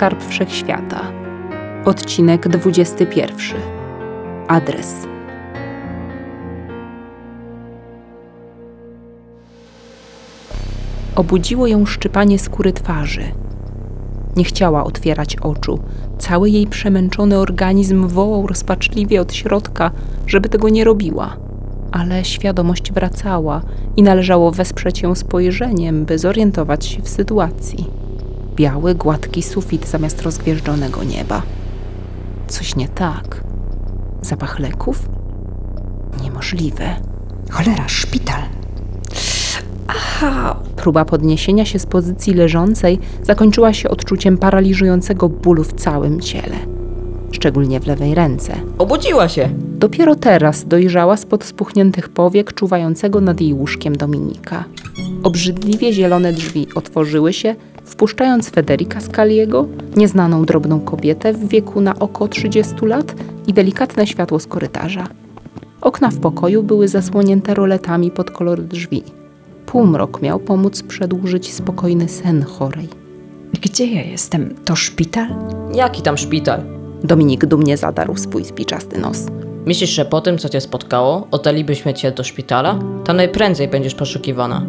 Skarb Wszechświata. Odcinek 21. Adres. Obudziło ją szczypanie skóry twarzy. Nie chciała otwierać oczu. Cały jej przemęczony organizm wołał rozpaczliwie od środka, żeby tego nie robiła. Ale świadomość wracała i należało wesprzeć ją spojrzeniem, by zorientować się w sytuacji. Biały, gładki sufit zamiast rozgwieżdżonego nieba. Coś nie tak. Zapach leków? Niemożliwe. Cholera, szpital. Aha, Próba podniesienia się z pozycji leżącej zakończyła się odczuciem paraliżującego bólu w całym ciele, szczególnie w lewej ręce. Obudziła się. Dopiero teraz dojrzała spod spuchniętych powiek czuwającego nad jej łóżkiem Dominika. Obrzydliwie zielone drzwi otworzyły się, wpuszczając Federika Scaliego, nieznaną drobną kobietę w wieku na oko 30 lat i delikatne światło z korytarza. Okna w pokoju były zasłonięte roletami pod kolor drzwi. Półmrok miał pomóc przedłużyć spokojny sen chorej. gdzie ja jestem? To szpital? Jaki tam szpital? Dominik dumnie zadarł swój spiczasty nos. Myślisz, że po tym, co cię spotkało, oddalibyśmy cię do szpitala? Tam najprędzej będziesz poszukiwana.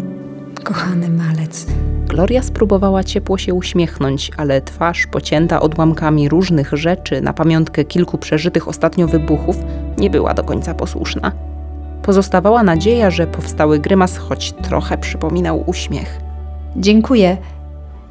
Kochany malec. Gloria spróbowała ciepło się uśmiechnąć, ale twarz pocięta odłamkami różnych rzeczy na pamiątkę kilku przeżytych ostatnio wybuchów nie była do końca posłuszna. Pozostawała nadzieja, że powstały grymas choć trochę przypominał uśmiech. Dziękuję.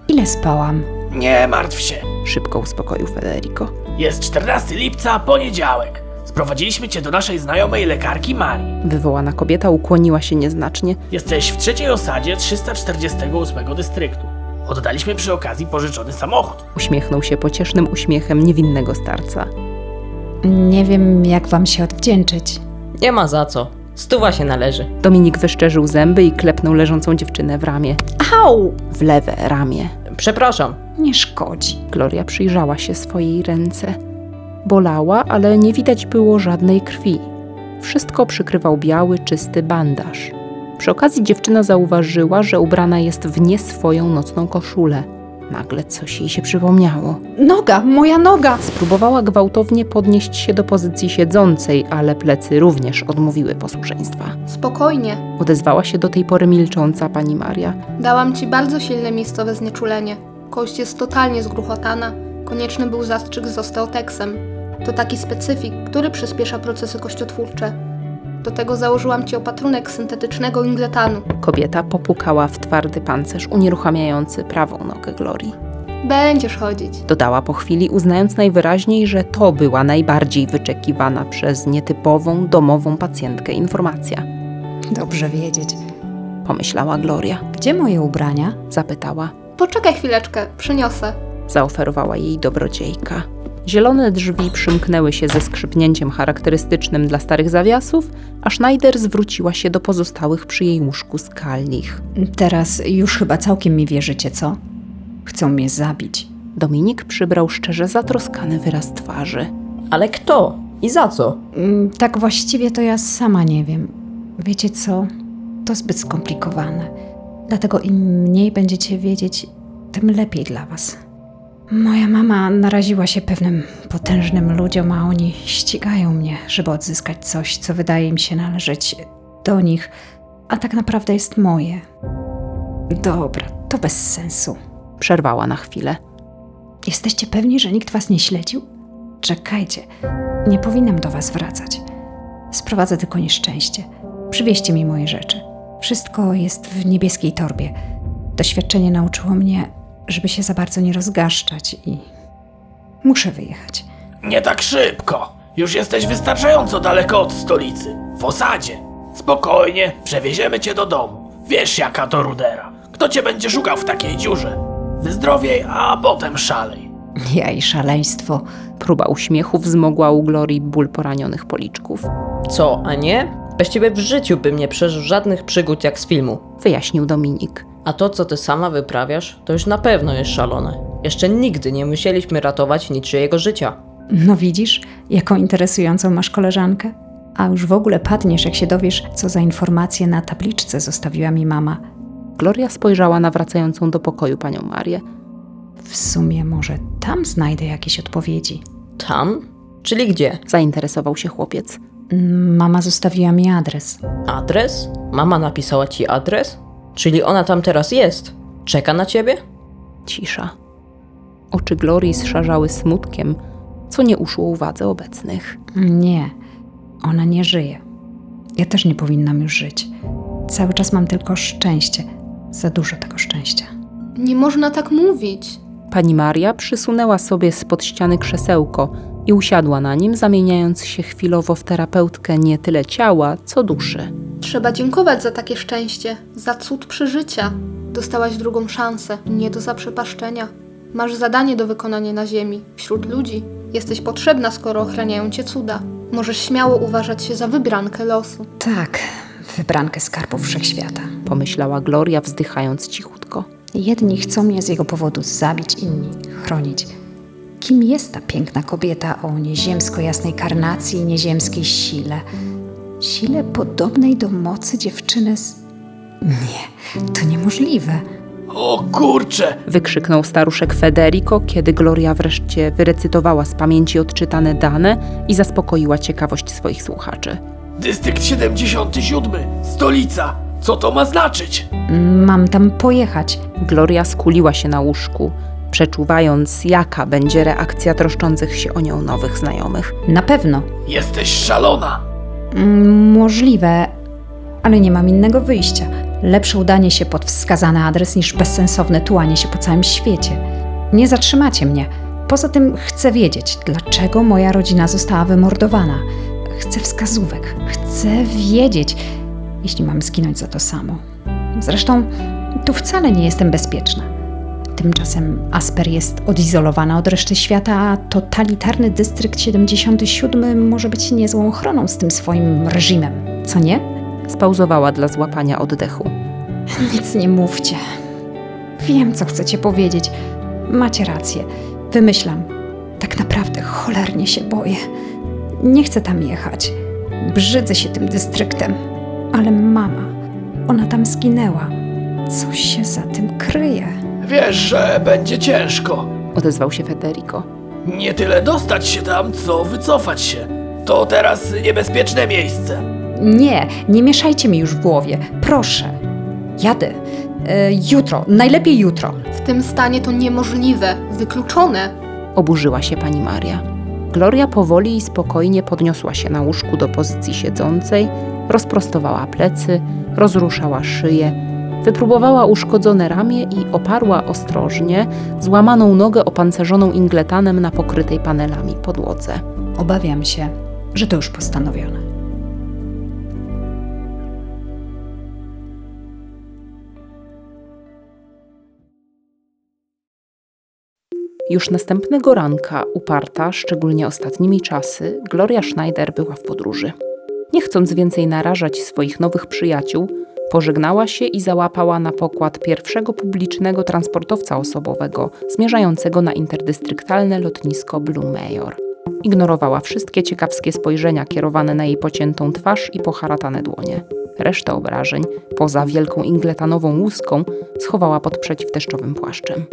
Ile spałam? Nie martw się. Szybko uspokoił Federico. Jest 14 lipca, poniedziałek. Sprowadziliśmy cię do naszej znajomej lekarki Marii. Wywołana kobieta ukłoniła się nieznacznie. Jesteś w trzeciej osadzie 348 dystryktu. Oddaliśmy przy okazji pożyczony samochód. Uśmiechnął się pociesznym uśmiechem niewinnego starca. Nie wiem, jak wam się odwdzięczyć. Nie ma za co. Stuwa się należy. Dominik wyszczerzył zęby i klepnął leżącą dziewczynę w ramię. Au! W lewe ramię. Przepraszam. Nie szkodzi. Gloria przyjrzała się swojej ręce. Bolała, ale nie widać było żadnej krwi. Wszystko przykrywał biały, czysty bandaż. Przy okazji dziewczyna zauważyła, że ubrana jest w nie swoją nocną koszulę. Nagle coś jej się przypomniało. Noga, moja noga! Spróbowała gwałtownie podnieść się do pozycji siedzącej, ale plecy również odmówiły posłuszeństwa. Spokojnie. Odezwała się do tej pory milcząca pani Maria. Dałam ci bardzo silne miejscowe znieczulenie. Kość jest totalnie zgruchotana. Konieczny był zastrzyk z osteoteksem. To taki specyfik, który przyspiesza procesy kościotwórcze. Do tego założyłam ci opatrunek syntetycznego ingletanu. Kobieta popukała w twardy pancerz unieruchamiający prawą nogę Glorii. Będziesz chodzić. Dodała po chwili, uznając najwyraźniej, że to była najbardziej wyczekiwana przez nietypową, domową pacjentkę informacja. Dobrze wiedzieć. Pomyślała Gloria. Gdzie moje ubrania? Zapytała. Poczekaj chwileczkę, przyniosę. Zaoferowała jej dobrodziejka. Zielone drzwi przymknęły się ze skrzypnięciem charakterystycznym dla starych zawiasów, a Schneider zwróciła się do pozostałych przy jej łóżku skalnych. Teraz już chyba całkiem mi wierzycie, co? Chcą mnie zabić. Dominik przybrał szczerze zatroskany wyraz twarzy. Ale kto? I za co? Mm, Tak właściwie to ja sama nie wiem. Wiecie co? To zbyt skomplikowane. Dlatego im mniej będziecie wiedzieć, tym lepiej dla was. Moja mama naraziła się pewnym potężnym ludziom, a oni ścigają mnie, żeby odzyskać coś, co wydaje im się należeć do nich, a tak naprawdę jest moje. Dobra, to bez sensu. Przerwała na chwilę. Jesteście pewni, że nikt was nie śledził? Czekajcie, nie powinnam do was wracać. Sprowadzę tylko nieszczęście. Przywieźcie mi moje rzeczy. Wszystko jest w niebieskiej torbie. Doświadczenie nauczyło mnie, żeby się za bardzo nie rozgaszczać i muszę wyjechać. Nie tak szybko. Już jesteś wystarczająco daleko od stolicy. W osadzie. Spokojnie, przewieziemy cię do domu. Wiesz jaka to rudera. Kto cię będzie szukał w takiej dziurze? Wyzdrowiej, a potem szalej. Ja i szaleństwo. Próba uśmiechu wzmogła u Glorii ból poranionych policzków. Co, a nie? Bez ciebie w życiu bym nie przeżył żadnych przygód jak z filmu. Wyjaśnił Dominik. A to, co ty sama wyprawiasz, to już na pewno jest szalone. Jeszcze nigdy nie musieliśmy ratować niczyjego życia. No widzisz, jaką interesującą masz koleżankę? A już w ogóle padniesz, jak się dowiesz, co za informacje na tabliczce zostawiła mi mama. Gloria spojrzała na wracającą do pokoju panią Marię. W sumie może tam znajdę jakieś odpowiedzi. Tam? Czyli gdzie? Zainteresował się chłopiec. Mama zostawiła mi adres. Adres? Mama napisała ci adres? Czyli ona tam teraz jest? Czeka na ciebie? Cisza. Oczy Glorii zszarzały smutkiem, co nie uszło uwadze obecnych. Nie, ona nie żyje. Ja też nie powinnam już żyć. Cały czas mam tylko szczęście. Za dużo tego szczęścia. Nie można tak mówić. Pani Maria przysunęła sobie spod ściany krzesełko i usiadła na nim, zamieniając się chwilowo w terapeutkę nie tyle ciała, co duszy. Trzeba dziękować za takie szczęście, za cud przeżycia. Dostałaś drugą szansę, nie do zaprzepaszczenia. Masz zadanie do wykonania na ziemi, wśród ludzi. Jesteś potrzebna, skoro ochraniają cię cuda. Możesz śmiało uważać się za wybrankę losu. Tak, wybrankę skarbów wszechświata. Pomyślała Gloria, wzdychając cichutko. Jedni chcą mnie z jego powodu zabić, inni chronić. Kim jest ta piękna kobieta o nieziemsko jasnej karnacji i nieziemskiej sile? Sile podobnej do mocy dziewczyny z... Nie, to niemożliwe. O kurcze! Wykrzyknął staruszek Federico, kiedy Gloria wreszcie wyrecytowała z pamięci odczytane dane i zaspokoiła ciekawość swoich słuchaczy. Dystrykt 77, stolica. Co to ma znaczyć? Mam tam pojechać. Gloria skuliła się na łóżku, przeczuwając, jaka będzie reakcja troszczących się o nią nowych znajomych. Na pewno. Jesteś szalona. Mm, Możliwe, ale nie mam innego wyjścia. Lepsze udanie się pod wskazany adres niż bezsensowne tułanie się po całym świecie. Nie zatrzymacie mnie. Poza tym chcę wiedzieć, dlaczego moja rodzina została wymordowana. Chcę wskazówek. Chcę wiedzieć, jeśli mam zginąć za to samo. Zresztą tu wcale nie jestem bezpieczna. Tymczasem Asper jest odizolowana od reszty świata, a totalitarny dystrykt 77 może być niezłą ochroną z tym swoim reżimem, co nie? Spauzowała dla złapania oddechu. Nic nie mówcie. Wiem, co chcecie powiedzieć. Macie rację. Wymyślam. Tak naprawdę cholernie się boję. Nie chcę tam jechać. Brzydzę się tym dystryktem. Ale mama, ona tam zginęła. Coś się za tym kryje. Wiesz, że będzie ciężko. Odezwał się Federico. Nie tyle dostać się tam, co wycofać się. To teraz niebezpieczne miejsce. Nie, nie mieszajcie mi już w głowie. Proszę. Jadę. E, jutro, najlepiej jutro. W tym stanie to niemożliwe, wykluczone. Oburzyła się pani Maria. Gloria powoli i spokojnie podniosła się na łóżku do pozycji siedzącej, rozprostowała plecy, rozruszała szyję, wypróbowała uszkodzone ramię i oparła ostrożnie złamaną nogę opancerzoną ingletanem na pokrytej panelami podłodze. Obawiam się, że to już postanowione. Już następnego ranka, uparta, szczególnie ostatnimi czasy, Gloria Schneider była w podróży. Nie chcąc więcej narażać swoich nowych przyjaciół, pożegnała się i załapała na pokład pierwszego publicznego transportowca osobowego zmierzającego na interdystrykalne lotnisko Blue Major. Ignorowała wszystkie ciekawskie spojrzenia kierowane na jej pociętą twarz i poharatane dłonie. Resztę obrażeń, poza wielką ingletanową łuską, schowała pod przeciwdeszczowym płaszczem.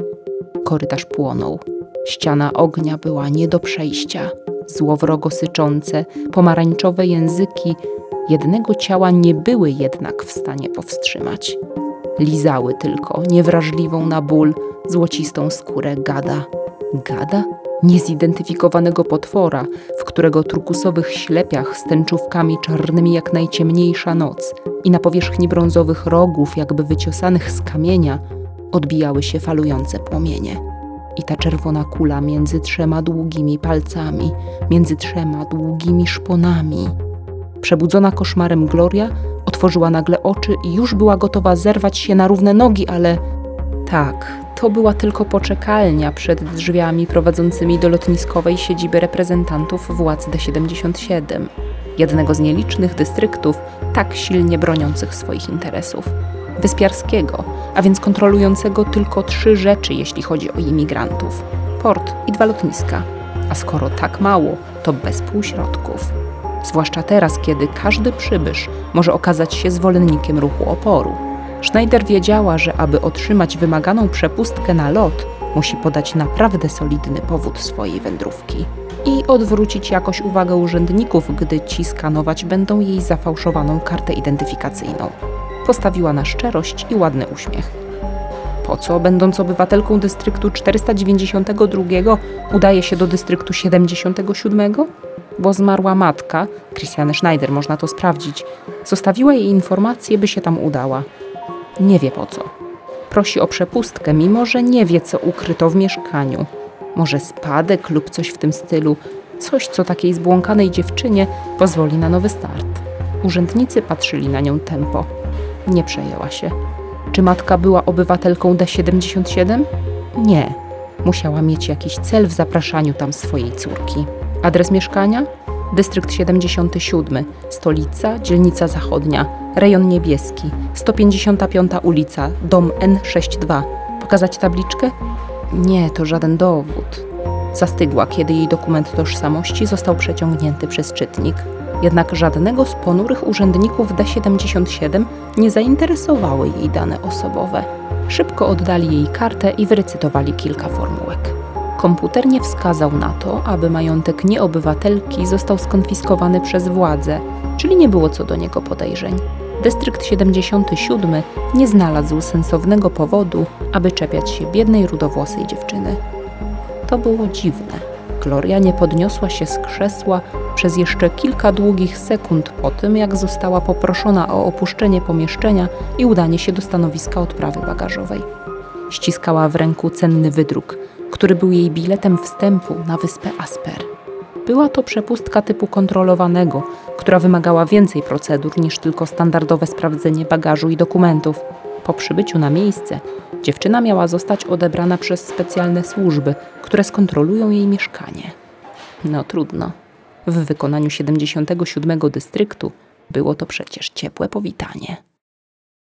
Korytarz płonął. Ściana ognia była nie do przejścia. Złowrogo syczące, pomarańczowe języki jednego ciała nie były jednak w stanie powstrzymać. Lizały tylko niewrażliwą na ból, złocistą skórę gada. Gada? Niezidentyfikowanego potwora, w którego turkusowych ślepiach z tęczówkami czarnymi jak najciemniejsza noc i na powierzchni brązowych rogów, jakby wyciosanych z kamienia, odbijały się falujące płomienie. I ta czerwona kula między trzema długimi palcami, między trzema długimi szponami. Przebudzona koszmarem Gloria otworzyła nagle oczy i już była gotowa zerwać się na równe nogi, ale tak, to była tylko poczekalnia przed drzwiami prowadzącymi do lotniskowej siedziby reprezentantów władz D77, jednego z nielicznych dystryktów tak silnie broniących swoich interesów. Wyspiarskiego, a więc kontrolującego tylko trzy rzeczy, jeśli chodzi o imigrantów: port i dwa lotniska. A skoro tak mało, to bez półśrodków. Zwłaszcza teraz, kiedy każdy przybysz może okazać się zwolennikiem ruchu oporu. Schneider wiedziała, że aby otrzymać wymaganą przepustkę na lot, Musi podać naprawdę solidny powód swojej wędrówki i odwrócić jakoś uwagę urzędników, gdy ci skanować będą jej zafałszowaną kartę identyfikacyjną. Postawiła na szczerość i ładny uśmiech. Po co, będąc obywatelką dystryktu 492, udaje się do dystryktu 77? Bo zmarła matka, Christiane Schneider, można to sprawdzić, zostawiła jej informację, by się tam udała. Nie wie po co. Prosi o przepustkę, mimo że nie wie, co ukryto w mieszkaniu. Może spadek lub coś w tym stylu. Coś, co takiej zbłąkanej dziewczynie pozwoli na nowy start. Urzędnicy patrzyli na nią tempo. Nie przejęła się. Czy matka była obywatelką D77? Nie. Musiała mieć jakiś cel w zapraszaniu tam swojej córki. Adres mieszkania? Dystrykt 77, stolica, dzielnica zachodnia, rejon niebieski, 155 ulica, dom N62. Pokazać tabliczkę? Nie, to żaden dowód. Zastygła, kiedy jej dokument tożsamości został przeciągnięty przez czytnik. Jednak żadnego z ponurych urzędników D77 nie zainteresowały jej dane osobowe. Szybko oddali jej kartę i wyrecytowali kilka formułek. Komputer nie wskazał na to, aby majątek nieobywatelki został skonfiskowany przez władze, czyli nie było co do niego podejrzeń. Dystrykt 77 nie znalazł sensownego powodu, aby czepiać się biednej rudowłosej dziewczyny. To było dziwne. Gloria nie podniosła się z krzesła przez jeszcze kilka długich sekund po tym, jak została poproszona o opuszczenie pomieszczenia i udanie się do stanowiska odprawy bagażowej. Ściskała w ręku cenny wydruk, który był jej biletem wstępu na wyspę Asper. Była to przepustka typu kontrolowanego, która wymagała więcej procedur niż tylko standardowe sprawdzenie bagażu i dokumentów. Po przybyciu na miejsce, dziewczyna miała zostać odebrana przez specjalne służby, które skontrolują jej mieszkanie. No trudno. W wykonaniu 77 dystryktu było to przecież ciepłe powitanie.